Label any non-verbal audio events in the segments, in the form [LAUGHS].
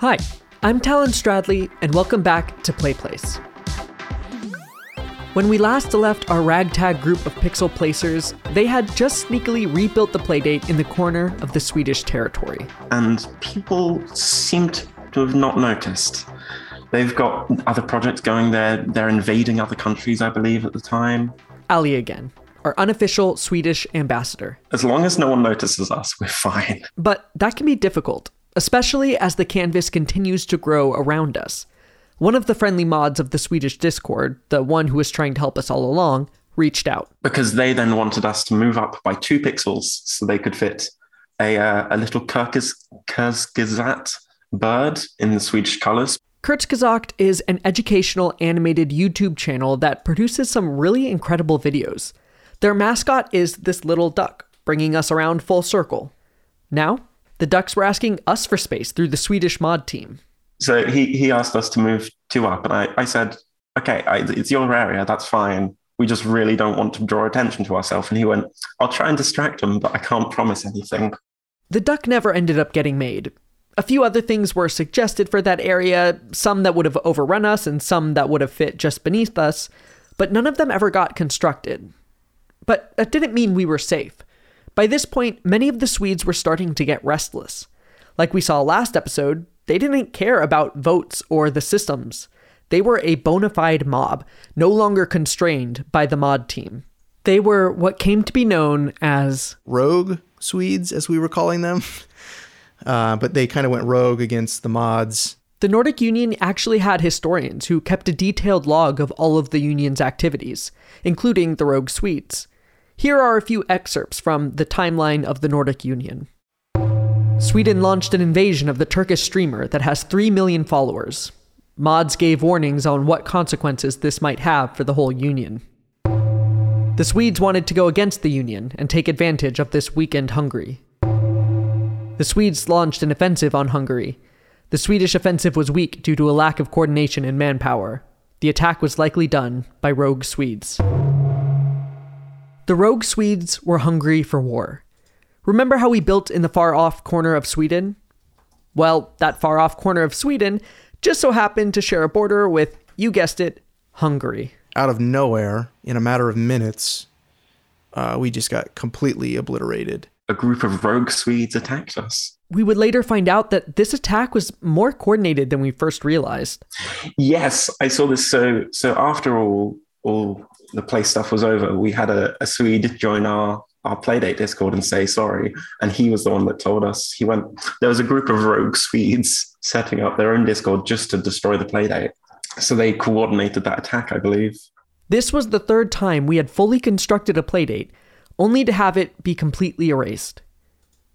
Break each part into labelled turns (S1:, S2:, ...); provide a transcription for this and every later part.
S1: Hi, I'm Talon Stradley, and welcome back to PlayPlace. When we last left our ragtag group of pixel placers, they had just sneakily rebuilt the playdate in the corner of the Swedish territory.
S2: And people seemed to have not noticed. They've got other projects going there. They're invading other countries, I believe, at the time.
S1: Ali again, our unofficial Swedish ambassador.
S2: As long as no one notices us, we're fine.
S1: But that can be difficult, especially as the canvas continues to grow around us. One of the friendly mods of the Swedish Discord, the one who was trying to help us all along, reached out.
S2: Because they then wanted us to move up by two pixels so they could fit a, uh, a little Kurzgesagt bird in the Swedish colors.
S1: Kurzgesagt is an educational animated YouTube channel that produces some really incredible videos. Their mascot is this little duck, bringing us around full circle. Now, the ducks were asking us for space through the Swedish mod team.
S2: So he, he asked us to move two up, and I, I said, okay, I, it's your area, that's fine. We just really don't want to draw attention to ourselves. And he went, I'll try and distract them, but I can't promise anything.
S1: The duck never ended up getting made. A few other things were suggested for that area, some that would have overrun us and some that would have fit just beneath us, but none of them ever got constructed. But that didn't mean we were safe. By this point, many of the Swedes were starting to get restless. Like we saw last episode, they didn't care about votes or the systems. They were a bona fide mob, no longer constrained by the mod team. They were what came to be known as
S3: rogue Swedes, as we were calling them. [LAUGHS] Uh, but they kind of went rogue against the mods.
S1: The Nordic Union actually had historians who kept a detailed log of all of the Union's activities, including the rogue Swedes. Here are a few excerpts from the timeline of the Nordic Union. Sweden launched an invasion of the Turkish streamer that has 3 million followers. Mods gave warnings on what consequences this might have for the whole Union. The Swedes wanted to go against the Union and take advantage of this weakened Hungary. The Swedes launched an offensive on Hungary. The Swedish offensive was weak due to a lack of coordination and manpower. The attack was likely done by rogue Swedes. The rogue Swedes were hungry for war. Remember how we built in the far off corner of Sweden? Well, that far off corner of Sweden just so happened to share a border with, you guessed it, Hungary.
S3: Out of nowhere, in a matter of minutes, uh, we just got completely obliterated.
S2: A group of rogue Swedes attacked us.
S1: We would later find out that this attack was more coordinated than we first realized.
S2: Yes, I saw this. So, so after all, all the play stuff was over, we had a, a Swede join our our Playdate Discord and say sorry. And he was the one that told us. He went, there was a group of rogue Swedes setting up their own Discord just to destroy the Playdate. So they coordinated that attack, I believe.
S1: This was the third time we had fully constructed a Playdate, only to have it be completely erased.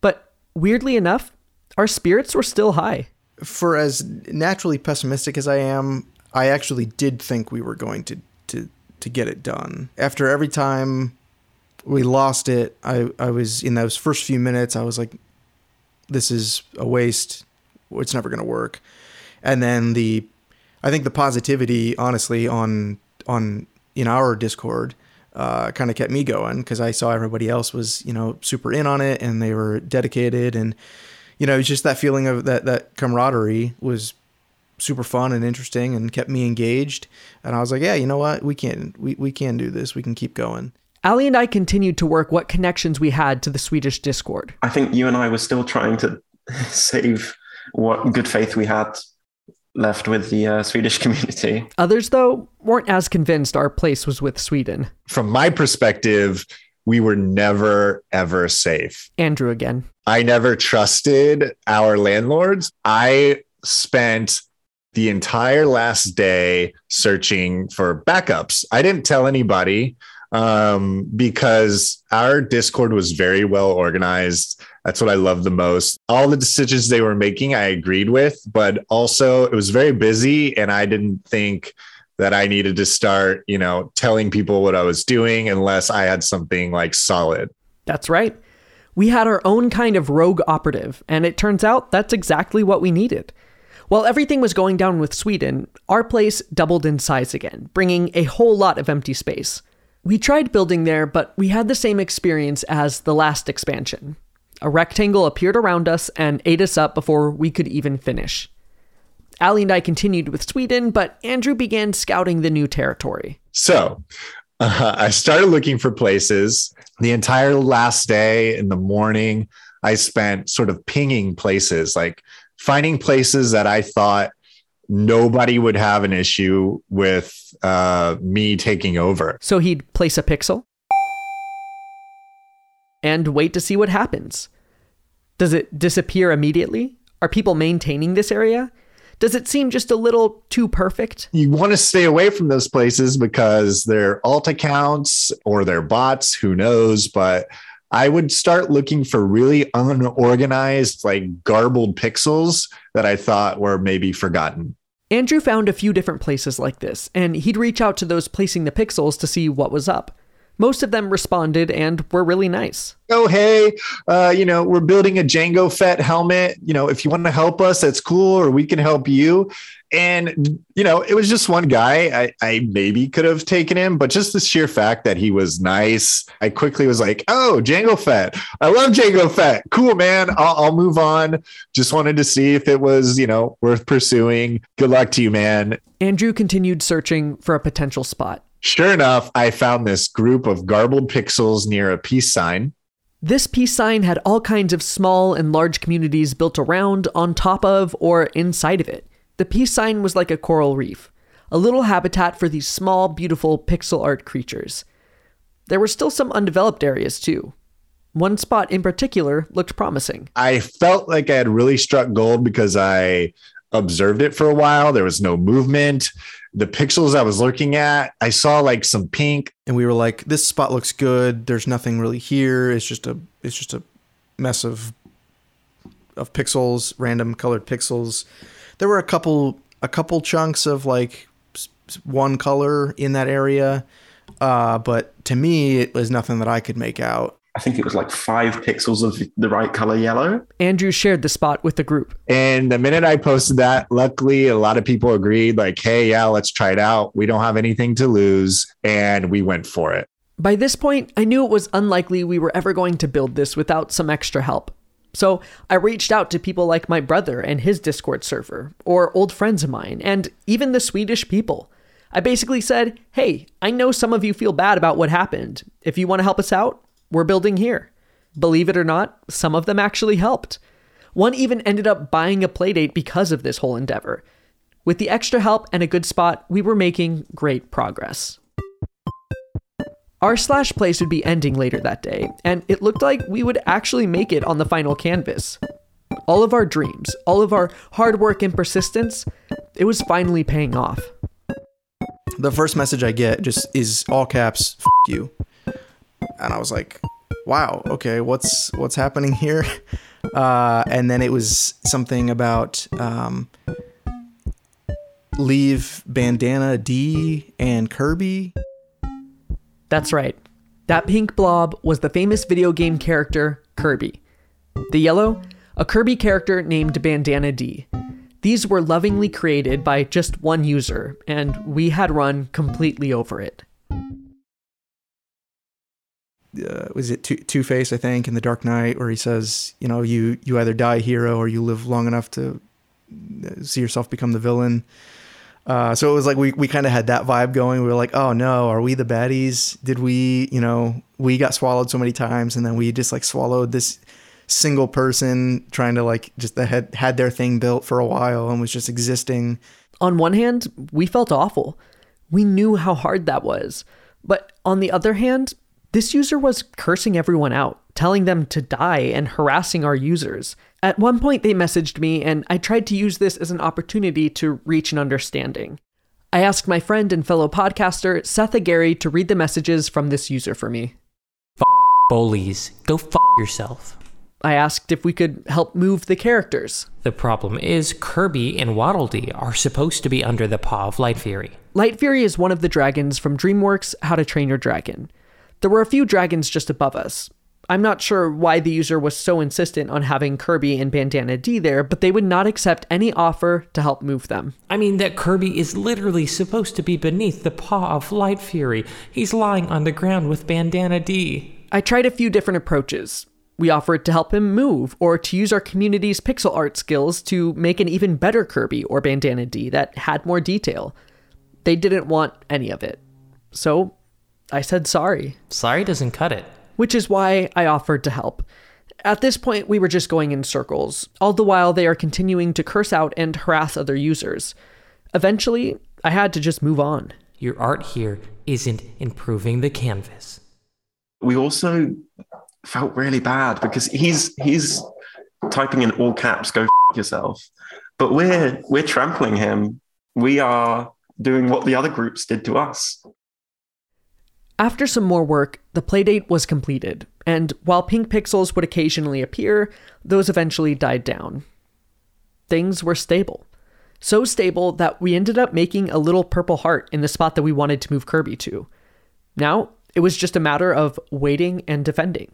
S1: But weirdly enough, our spirits were still high.
S3: For as naturally pessimistic as I am, I actually did think we were going to, to, to get it done. After every time we lost it. I, I was in those first few minutes, I was like, this is a waste. It's never going to work. And then the, I think the positivity, honestly, on, on, in our Discord, uh, kind of kept me going because I saw everybody else was, you know, super in on it and they were dedicated. And, you know, it's just that feeling of that, that camaraderie was super fun and interesting and kept me engaged. And I was like, yeah, you know what? We can, we, we can do this. We can keep going.
S1: Ali and I continued to work what connections we had to the Swedish Discord.
S2: I think you and I were still trying to [LAUGHS] save what good faith we had left with the uh, Swedish [LAUGHS] community.
S1: Others, though, weren't as convinced our place was with Sweden.
S4: From my perspective, we were never, ever safe.
S1: Andrew again.
S4: I never trusted our landlords. I spent the entire last day searching for backups. I didn't tell anybody um, because our Discord was very well organized. That's what I love the most. All the decisions they were making, I agreed with, but also it was very busy, and I didn't think that I needed to start, you know, telling people what I was doing unless I had something like solid.
S1: That's right. We had our own kind of rogue operative, and it turns out that's exactly what we needed. While everything was going down with Sweden, our place doubled in size again, bringing a whole lot of empty space. We tried building there, but we had the same experience as the last expansion. A rectangle appeared around us and ate us up before we could even finish. Allie and I continued with Sweden, but Andrew began scouting the new territory.
S4: So uh, [LAUGHS] I started looking for places. The entire last day in the morning, I spent sort of pinging places, like finding places that I thought nobody would have an issue with uh, me taking over.
S1: So he'd place a pixel and wait to see what happens. Does it disappear immediately? Are people maintaining this area? Does it seem just a little too perfect?
S4: You want to stay away from those places because they're alt accounts or they're bots, who knows? But I would start looking for really unorganized, like garbled pixels that I thought were maybe forgotten.
S1: Andrew found a few different places like this, and he'd reach out to those placing the pixels to see what was up. Most of them responded and were really nice.
S4: Oh, hey, uh, you know, we're building a Jango Fett helmet. You know, if you want to help us, that's cool, or we can help you. And, you know, it was just one guy. I, I maybe could have taken him, but just the sheer fact that he was nice, I quickly was like, oh, Jango Fett. I love Jango Fett. Cool, man. I'll, I'll move on. Just wanted to see if it was, you know, worth pursuing. Good luck to you, man.
S1: Andrew continued searching for a potential spot.
S4: Sure enough, I found this group of garbled pixels near a peace sign.
S1: This peace sign had all kinds of small and large communities built around, on top of, or inside of it. The peace sign was like a coral reef, a little habitat for these small, beautiful pixel art creatures. There were still some undeveloped areas, too. One spot in particular looked promising.
S4: I felt like I had really struck gold because I observed it for a while. There was no movement the pixels I was looking at, I saw like some pink.
S3: And we were like, this spot looks good. There's nothing really here. It's just a it's just a mess of of pixels, random colored pixels. There were a couple a couple chunks of like one color in that area. Uh, but to me, it was nothing that I could make out.
S2: I think it was like five pixels of the right color yellow.
S1: Andrew shared the spot with the group.
S4: And the minute I posted that, luckily a lot of people agreed, like, hey, yeah, let's try it out. We don't have anything to lose. And we went for it.
S1: By this point, I knew it was unlikely we were ever going to build this without some extra help. So I reached out to people like my brother and his Discord server, or old friends of mine, and even the Swedish people. I basically said, hey, I know some of you feel bad about what happened. If you want to help us out, we're building here. Believe it or not, some of them actually helped. One even ended up buying a playdate because of this whole endeavor. With the extra help and a good spot, we were making great progress. Our slash place would be ending later that day, and it looked like we would actually make it on the final canvas. All of our dreams, all of our hard work and persistence, it was finally paying off.
S3: The first message I get just is all caps, F you and I was like, wow, okay, what's what's happening here? [LAUGHS] Uh, and then it was something about um, leave bandana Dee and Kirby.
S1: That's right. That pink blob was the famous video game character Kirby. The yellow, a Kirby character named Bandana Dee. These were lovingly created by just one user, and we had run completely over it
S3: uh, was it Two Face, I think, in The Dark Knight, where he says, you know, you you either die hero or you live long enough to uh, see yourself become the villain. Uh, so it was like we, we kind of had that vibe going. We were like, oh no, are we the baddies? Did we, you know, we got swallowed so many times and then we just like swallowed this single person trying to like just had had their thing built for a while and was just existing.
S1: On one hand, we felt awful. We knew how hard that was. But on the other hand, this user was cursing everyone out, telling them to die, and harassing our users. At one point, they messaged me, and I tried to use this as an opportunity to reach an understanding. I asked my friend and fellow podcaster, Seth Agary, to read the messages from this user for me.
S5: F- bullies. Go f yourself.
S1: I asked if we could help move the characters.
S5: The problem is, Kirby and Waddle Dee are supposed to be under the paw of Light Fury.
S1: Light Fury is one of the dragons from DreamWorks' How to Train Your Dragon. There were a few dragons just above us. I'm not sure why the user was so insistent on having Kirby and Bandana Dee there, but they would not accept any offer to help move them.
S5: I mean, that Kirby is literally supposed to be beneath the paw of Light Fury. He's lying on the ground with Bandana Dee.
S1: I tried a few different approaches. We offered to help him move or to use our community's pixel art skills to make an even better Kirby or Bandana Dee that had more detail. They didn't want any of it. So I said sorry,
S5: Sorry doesn't cut it.
S1: which is why I offered to help. At this point, we were just going in circles, all the while they are continuing to curse out and harass other users. Eventually, I had to just move on.
S5: Your art here isn't improving the canvas.
S2: We also felt really bad because he's he's typing in all caps "Go f- yourself," but we're we're trampling him. We are doing what the other groups did to us.
S1: After some more work, the playdate was completed, and while pink pixels would occasionally appear, those eventually died down. Things were stable. So stable that we ended up making a little purple heart in the spot that we wanted to move Kirby to. Now, it was just a matter of waiting and defending.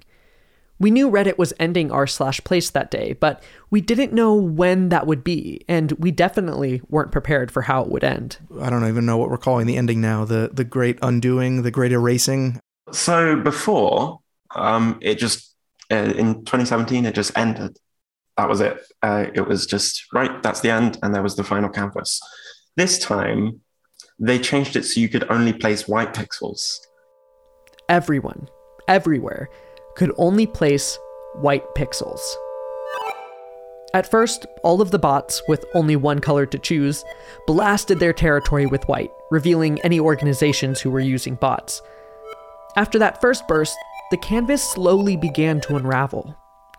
S1: We knew Reddit was ending r slash place that day, but we didn't know when that would be, and we definitely weren't prepared for how it would end.
S3: I don't even know what we're calling the ending now. The the great undoing, the great erasing.
S2: So before, um, it just uh, in 2017 it just ended. That was it. Uh, it was just right. That's the end, and there was the final canvas. This time, they changed it so you could only place white pixels.
S1: everyone, everywhere, could only place white pixels. At first, all of the bots, with only one color to choose, blasted their territory with white, revealing any organizations who were using bots. After that first burst, the canvas slowly began to unravel,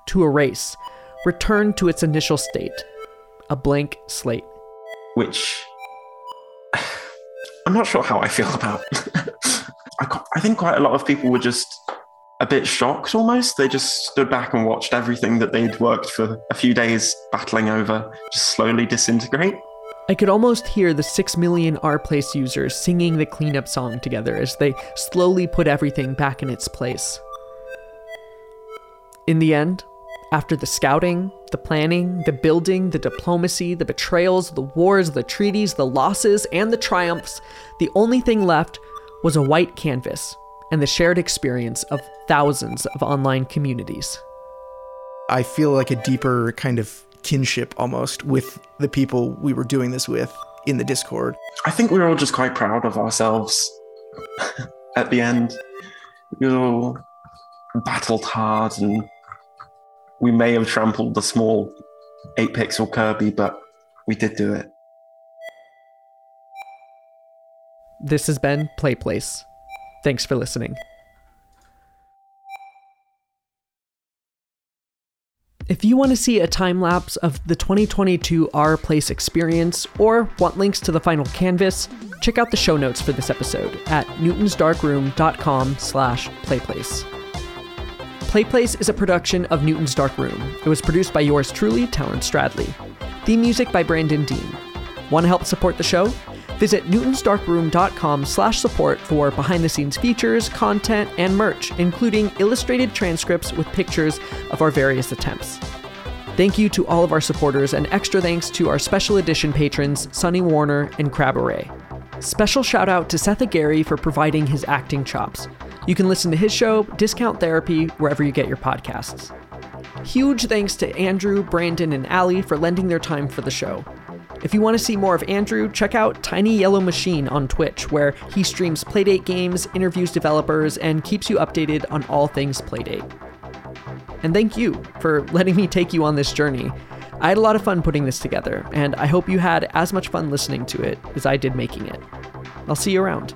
S1: to erase, return to its initial state a blank slate.
S2: which [SIGHS] I'm not sure how I feel about. [LAUGHS] I, think quite a lot of people were just a bit shocked almost. They just stood back and watched everything that they'd worked for a few days battling over just slowly disintegrate.
S1: I could almost hear the 6 million R-Place users singing the cleanup song together as they slowly put everything back in its place. In the end, after the scouting, the planning, the building, the diplomacy, the betrayals, the wars, the treaties, the losses, and the triumphs, the only thing left was a white canvas and the shared experience of thousands of online communities.
S3: I feel like a deeper kind of kinship almost with the people we were doing this with in the Discord.
S2: I think we were all just quite proud of ourselves [LAUGHS] at the end. We all battled hard and we may have trampled the small 8 pixel Kirby, but we did do it.
S1: This has been Play Place. Thanks for listening. If you want to see a time lapse of the 2022 R Place experience or want links to the final canvas, check out the show notes for this episode at newtonsdarkroom.com slash playplace. Playplace is a production of Newton's Dark Room. It was produced by yours truly, Talon Stradley. Theme music by Brandon Dean. Want to help support the show? Visit newtonsdarkroom.com slash support for behind-the-scenes features, content, and merch, including illustrated transcripts with pictures of our various attempts. Thank you to all of our supporters, and extra thanks to our special edition patrons, Sonny Warner and Crab Array. Special shout out to Seth Agary for providing his acting chops. You can listen to his show, Discount Therapy, wherever you get your podcasts. Huge thanks to Andrew, Brandon, and Allie for lending their time for the show. If you want to see more of Andrew, check out Tiny Yellow Machine on Twitch, where he streams Playdate games, interviews developers, and keeps you updated on all things Playdate. And thank you for letting me take you on this journey. I had a lot of fun putting this together, and I hope you had as much fun listening to it as I did making it. I'll see you around.